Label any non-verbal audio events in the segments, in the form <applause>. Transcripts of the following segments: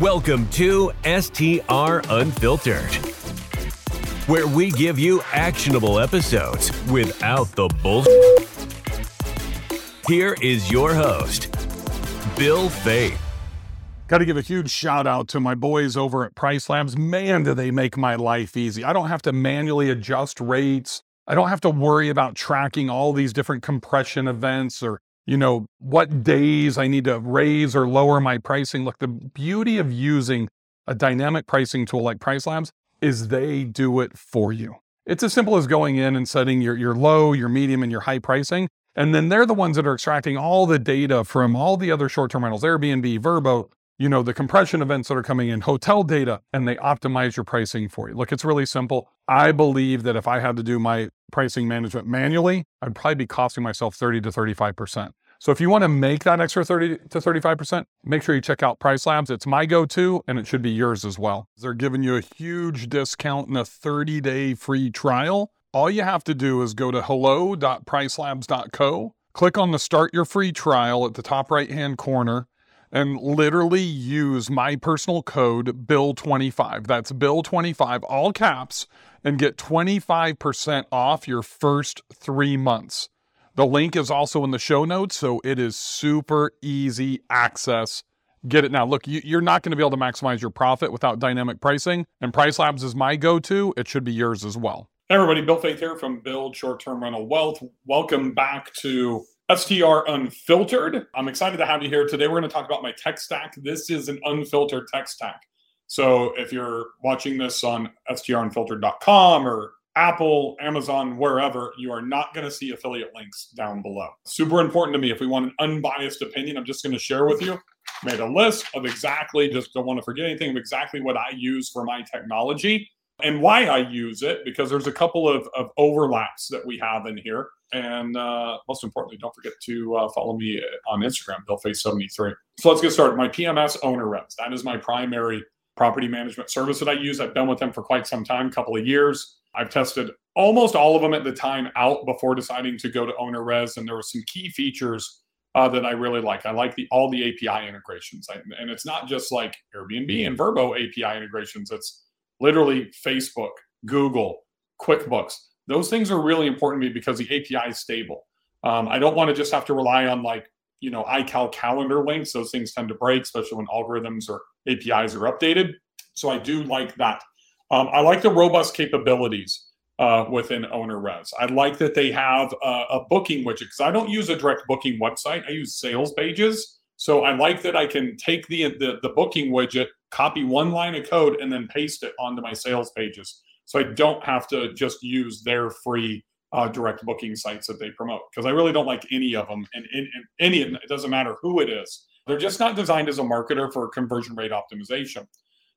Welcome to STR Unfiltered, where we give you actionable episodes without the bullshit. Here is your host, Bill Faeth. Got to give a huge shout out to my boys over at Price Labs. Man, do they make my life easy. I don't have to manually adjust rates. I don't have to worry about tracking all these different compression events or you know, what days I need to raise or lower my pricing. Look, the beauty of using a dynamic pricing tool like Price Labs is they do it for you. It's as simple as going in and setting your, your low, your medium, and your high pricing. And then they're the ones that are extracting all the data from all the other short term rentals, Airbnb, Vrbo, you know, the compression events that are coming in, hotel data, and they optimize your pricing for you. Look, it's really simple. I believe that if I had to do my pricing management manually, I'd probably be costing myself 30 to 35%. So if you want to make that extra 30 to 35%, make sure you check out Price Labs. It's my go-to and it should be yours as well. They're giving you a huge discount and a 30-day free trial. All you have to do is go to hello.pricelabs.co, click on the start your free trial at the top right-hand corner and literally use my personal code bill25 that's bill25 all caps and get 25% off your first 3 months the link is also in the show notes, so it is super easy access. Get it now. Look, you, are not going to be able to maximize your profit without dynamic pricing, and Price Labs is my go to. It should be yours as well. Hey, everybody, Bill Faeth here from Build Short Term Rental Wealth. Welcome back to STR Unfiltered. I'm excited to have you here today. We're going to talk about my tech stack. This is an unfiltered tech stack. So if you're watching this on strunfiltered.com or Apple, Amazon, wherever, you are not going to see affiliate links down below. Super important to me. If we want an unbiased opinion, I'm just going to share with you. Made a list of exactly, just don't want to forget anything of exactly what I use for my technology and why I use it, because there's a couple of, of overlaps that we have in here. And uh, most importantly, don't forget to uh, follow me on Instagram, BillFaeth73. So let's get started. My PMS OwnerRez. That is my primary property management service that I use. I've been with them for quite some time, couple of years. I've tested almost all of them at the time out before deciding to go to OwnerRez. and there were some key features uh, that I really like. I like the all the API integrations, I, and it's not just like Airbnb and Vrbo API integrations. It's literally Facebook, Google, QuickBooks. Those things are really important to me because the API is stable. Um, I don't want to just have to rely on like you know iCal calendar links. Those things tend to break, especially when algorithms or APIs are updated. So I do like that. Um, I like the robust capabilities uh, within OwnerRez. I like that they have a, a booking widget because I don't use a direct booking website. I use sales pages. So I like that I can take the, the, the booking widget, copy one line of code, and then paste it onto my sales pages. So I don't have to just use their free uh, direct booking sites that they promote because I really don't like any of them. And, any of them, it doesn't matter who it is. They're just not designed as a marketer for conversion rate optimization.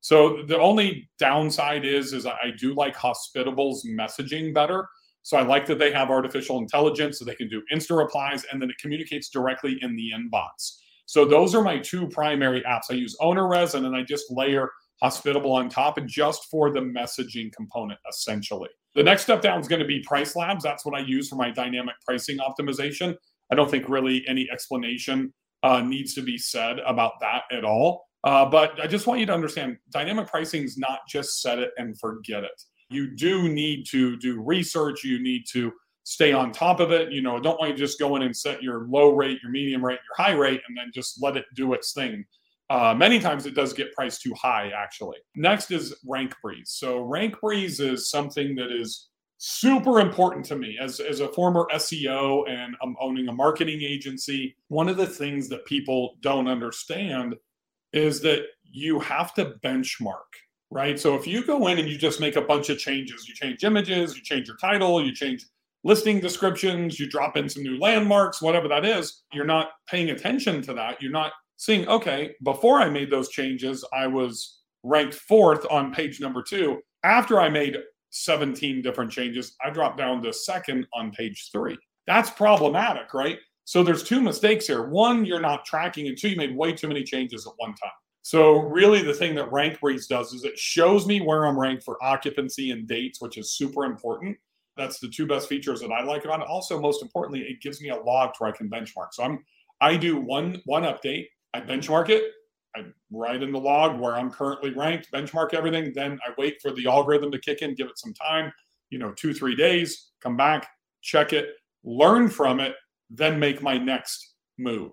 So the only downside is is I do like Hospitable's messaging better. So I like that they have artificial intelligence so they can do instant replies and then it communicates directly in the inbox. So those are my two primary apps. I use Owner Resin and I just layer Hospitable on top and just for the messaging component essentially. The next step down is going to be Price Labs. That's what I use for my dynamic pricing optimization. I don't think really any explanation uh, needs to be said about that at all. Uh, but I just want you to understand dynamic pricing is not just set it and forget it. You do need to do research. You need to stay on top of it. You know, don't want you to just go in and set your low rate, your medium rate, your high rate, and then just let it do its thing. Uh, many times it does get priced too high, actually. Next is Rank Breeze. So Rank Breeze is something that is super important to me as, as a former SEO and I'm owning a marketing agency. One of the things that people don't understand is that you have to benchmark, right? So if you go in and you just make a bunch of changes, you change images, you change your title, you change listing descriptions, you drop in some new landmarks, whatever that is, you're not paying attention to that. You're not seeing, okay, before I made those changes, I was ranked fourth on page number two. After I made 17 different changes, I dropped down to second on page three. That's problematic, right? So there's two mistakes here. One, you're not tracking, and two, you made way too many changes at one time. So really, the thing that Rank Breeze does is it shows me where I'm ranked for occupancy and dates, which is super important. That's the two best features that I like about it. Also, most importantly, it gives me a log where I can benchmark. So I'm I do one one update, I benchmark it, I write in the log where I'm currently ranked, benchmark everything. Then I wait for the algorithm to kick in, give it some time, you know, two, three days, come back, check it, learn from it, then make my next move.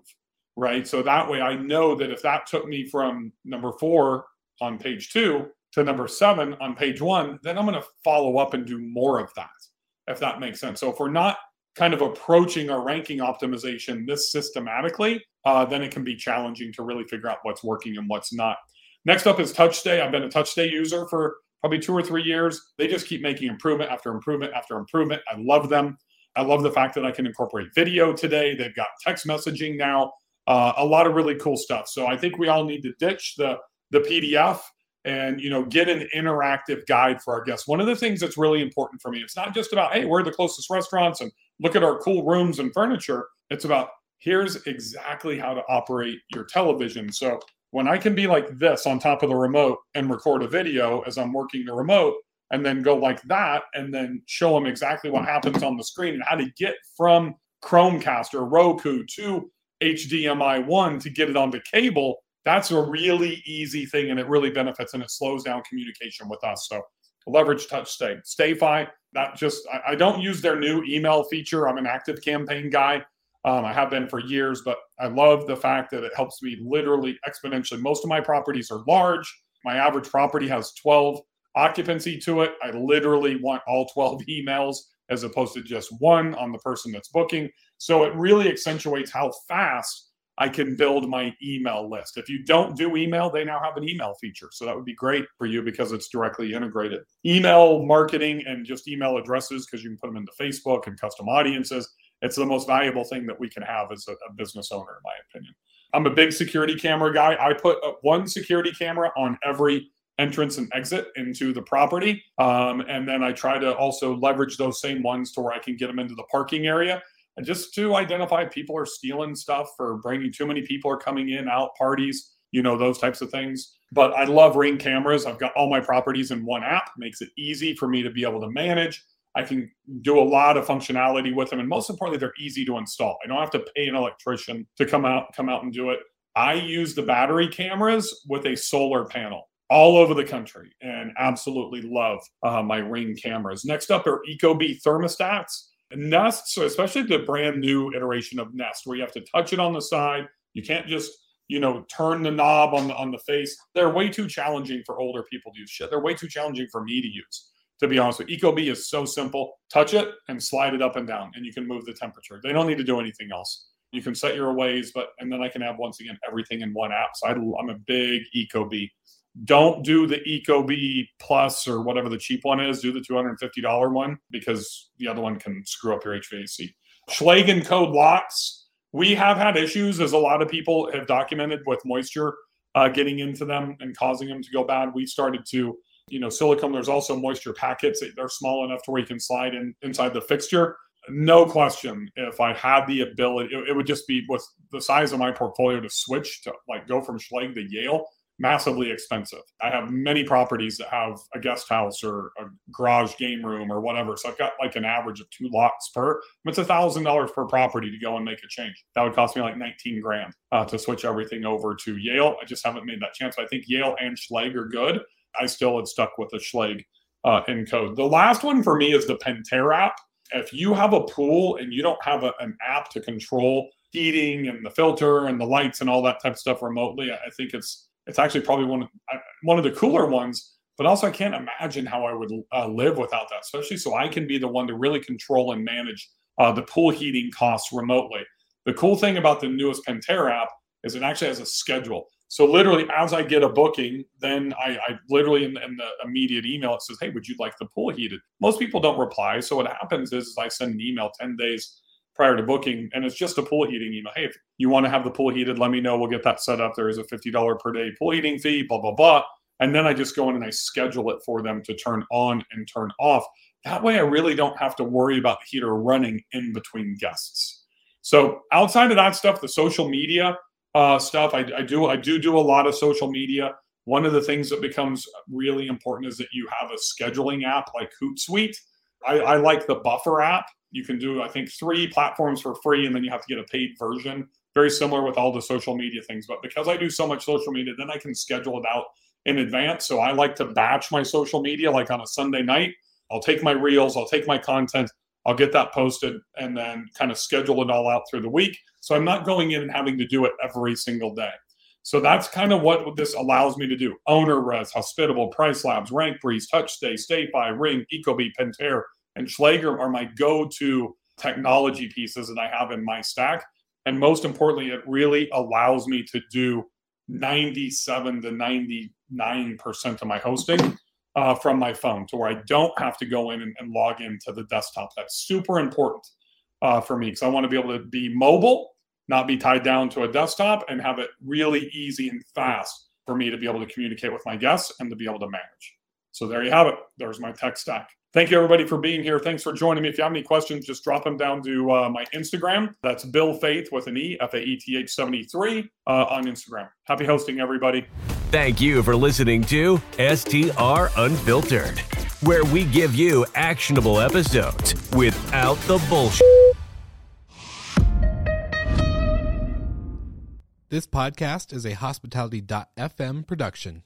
Right. So that way I know that if that took me from number four on page two to number seven on page one, then I'm going to follow up and do more of that, if that makes sense. So if we're not kind of approaching our ranking optimization this systematically, uh, then it can be challenging to really figure out what's working and what's not. Next up is TouchStay. I've been a TouchStay user for probably two or three years. They just keep making improvement after improvement after improvement. I love them. I love the fact that I can incorporate video today. They've got text messaging now, uh, a lot of really cool stuff. So I think we all need to ditch the the PDF and you know get an interactive guide for our guests. One of the things that's really important for me, it's not just about hey, where are the closest restaurants and look at our cool rooms and furniture. It's about here's exactly how to operate your television. So when I can be like this on top of the remote and record a video as I'm working the remote, and then go like that, and then show them exactly what happens on the screen and how to get from Chromecast or Roku to HDMI 1 to get it onto cable, that's a really easy thing and it really benefits and it slows down communication with us. So leverage TouchStay. StayFi, that just, I, I don't use their new email feature. I'm an ActiveCampaign guy. Um, I have been for years, but I love the fact that it helps me literally exponentially. Most of my properties are large. My average property has 12 occupancy to it. I literally want all 12 <laughs> emails as opposed to just one on the person that's booking. So it really accentuates how fast I can build my email list. If you don't do email, they now have an email feature. So that would be great for you because it's directly integrated. Email marketing and just email addresses, because you can put them into Facebook and custom audiences it's the most valuable thing that we can have as a, a business owner, in my opinion. I'm a big security camera guy. I put one security camera on every entrance and exit into the property. Um, and then I try to also leverage those same ones to where I can get them into the parking area. And just to identify people are stealing stuff or bringing too many people are coming in, out, parties, you know, those types of things. But I love Ring cameras. I've got all my properties in one app, makes it easy for me to be able to manage. I can do a lot of functionality with them, and most importantly, they're easy to install. I don't have to pay an electrician to come out come out and do it. I use the battery cameras with a solar panel all over the country, and absolutely love uh, my Ring cameras. Next up are Ecobee thermostats. Nest, so especially the brand new iteration of Nest, where you have to touch it on the side. You can't just you know turn the knob on the on the face. They're way too challenging for older people to use. Shit, they're way too challenging for me to use to be honest with you. Ecobee is so simple. Touch it and slide it up and down, and you can move the temperature. They don't need to do anything else. You can set your ways, but and then I can have once again everything in one app. So I, am a big Ecobee. Don't do the Ecobee Plus or whatever the cheap one is. Do the $250 one because the other one can screw up your HVAC. Schlage Encode locks. We have had issues, as a lot of people have documented, with moisture uh, getting into them and causing them to go bad. We started to you know, silicone, there's also moisture packets. They're small enough to where you can slide in inside the fixture. No question. If I had the ability, it, it would just be with the size of my portfolio to switch to like go from Schlage to Yale, massively expensive. I have many properties that have a guest house or a garage game room or whatever. So I've got like an average of two lots per. It's a thousand dollars per property to go and make a change. That would cost me like 19 grand uh, to switch everything over to Yale. I just haven't made that chance. I think Yale and Schlage are good. I still had stuck with the Schlage uh, Encode. The last one for me is the Pentair app. If you have a pool and you don't have a, an app to control heating and the filter and the lights and all that type of stuff remotely, I think it's it's actually probably one of one of the cooler ones. But also, I can't imagine how I would uh, live without that, especially so I can be the one to really control and manage uh, the pool heating costs remotely. The cool thing about the newest Pentair app is it actually has a schedule. So literally, as I get a booking, then I, I literally in, in, the immediate email it says, "Hey, would you like the pool heated?" Most people don't reply. So what happens is, is I send an email ten days prior to booking, and it's just a pool heating email. Hey, if you want to have the pool heated, let me know. We'll get that set up. There is a fifty dollar per day pool heating fee. Blah blah blah. And then I just go in and I schedule it for them to turn on and turn off. That way, I really don't have to worry about the heater running in between guests. So outside of that stuff, the social media uh, stuff. I, I do I do do a lot of social media. One of the things that becomes really important is that you have a scheduling app like Hootsuite. I, I like the Buffer app. You can do I think three platforms for free, and then you have to get a paid version very similar with all the social media things. But because I do so much social media, then I can schedule it out in advance. So I like to batch my social media like on a Sunday night. I'll take my reels, I'll take my content, I'll get that posted, and then kind of schedule it all out through the week. So I'm not going in and having to do it every single day. So that's kind of what this allows me to do. OwnerRez, Hospitable, Price Labs, Rank Breeze, TouchStay, StayFi, Ring, Ecobee, Pentair, and Schlage are my go-to technology pieces that I have in my stack. And most importantly, it really allows me to do 97 to 99% of my hosting uh, from my phone to where I don't have to go in and, and log into the desktop. That's super important uh, for me because I want to be able to be mobile, not be tied down to a desktop, and have it really easy and fast for me to be able to communicate with my guests and to be able to manage. So there you have it. There's my tech stack. Thank you, everybody, for being here. Thanks for joining me. If you have any questions, just drop them down to uh, my Instagram. That's Bill Faeth with an E, F A E T H 73 uh, on Instagram. Happy hosting, everybody. Thank you for listening to STR Unfiltered, where we give you actionable episodes without the bullshit. This podcast is a hospitality.fm production.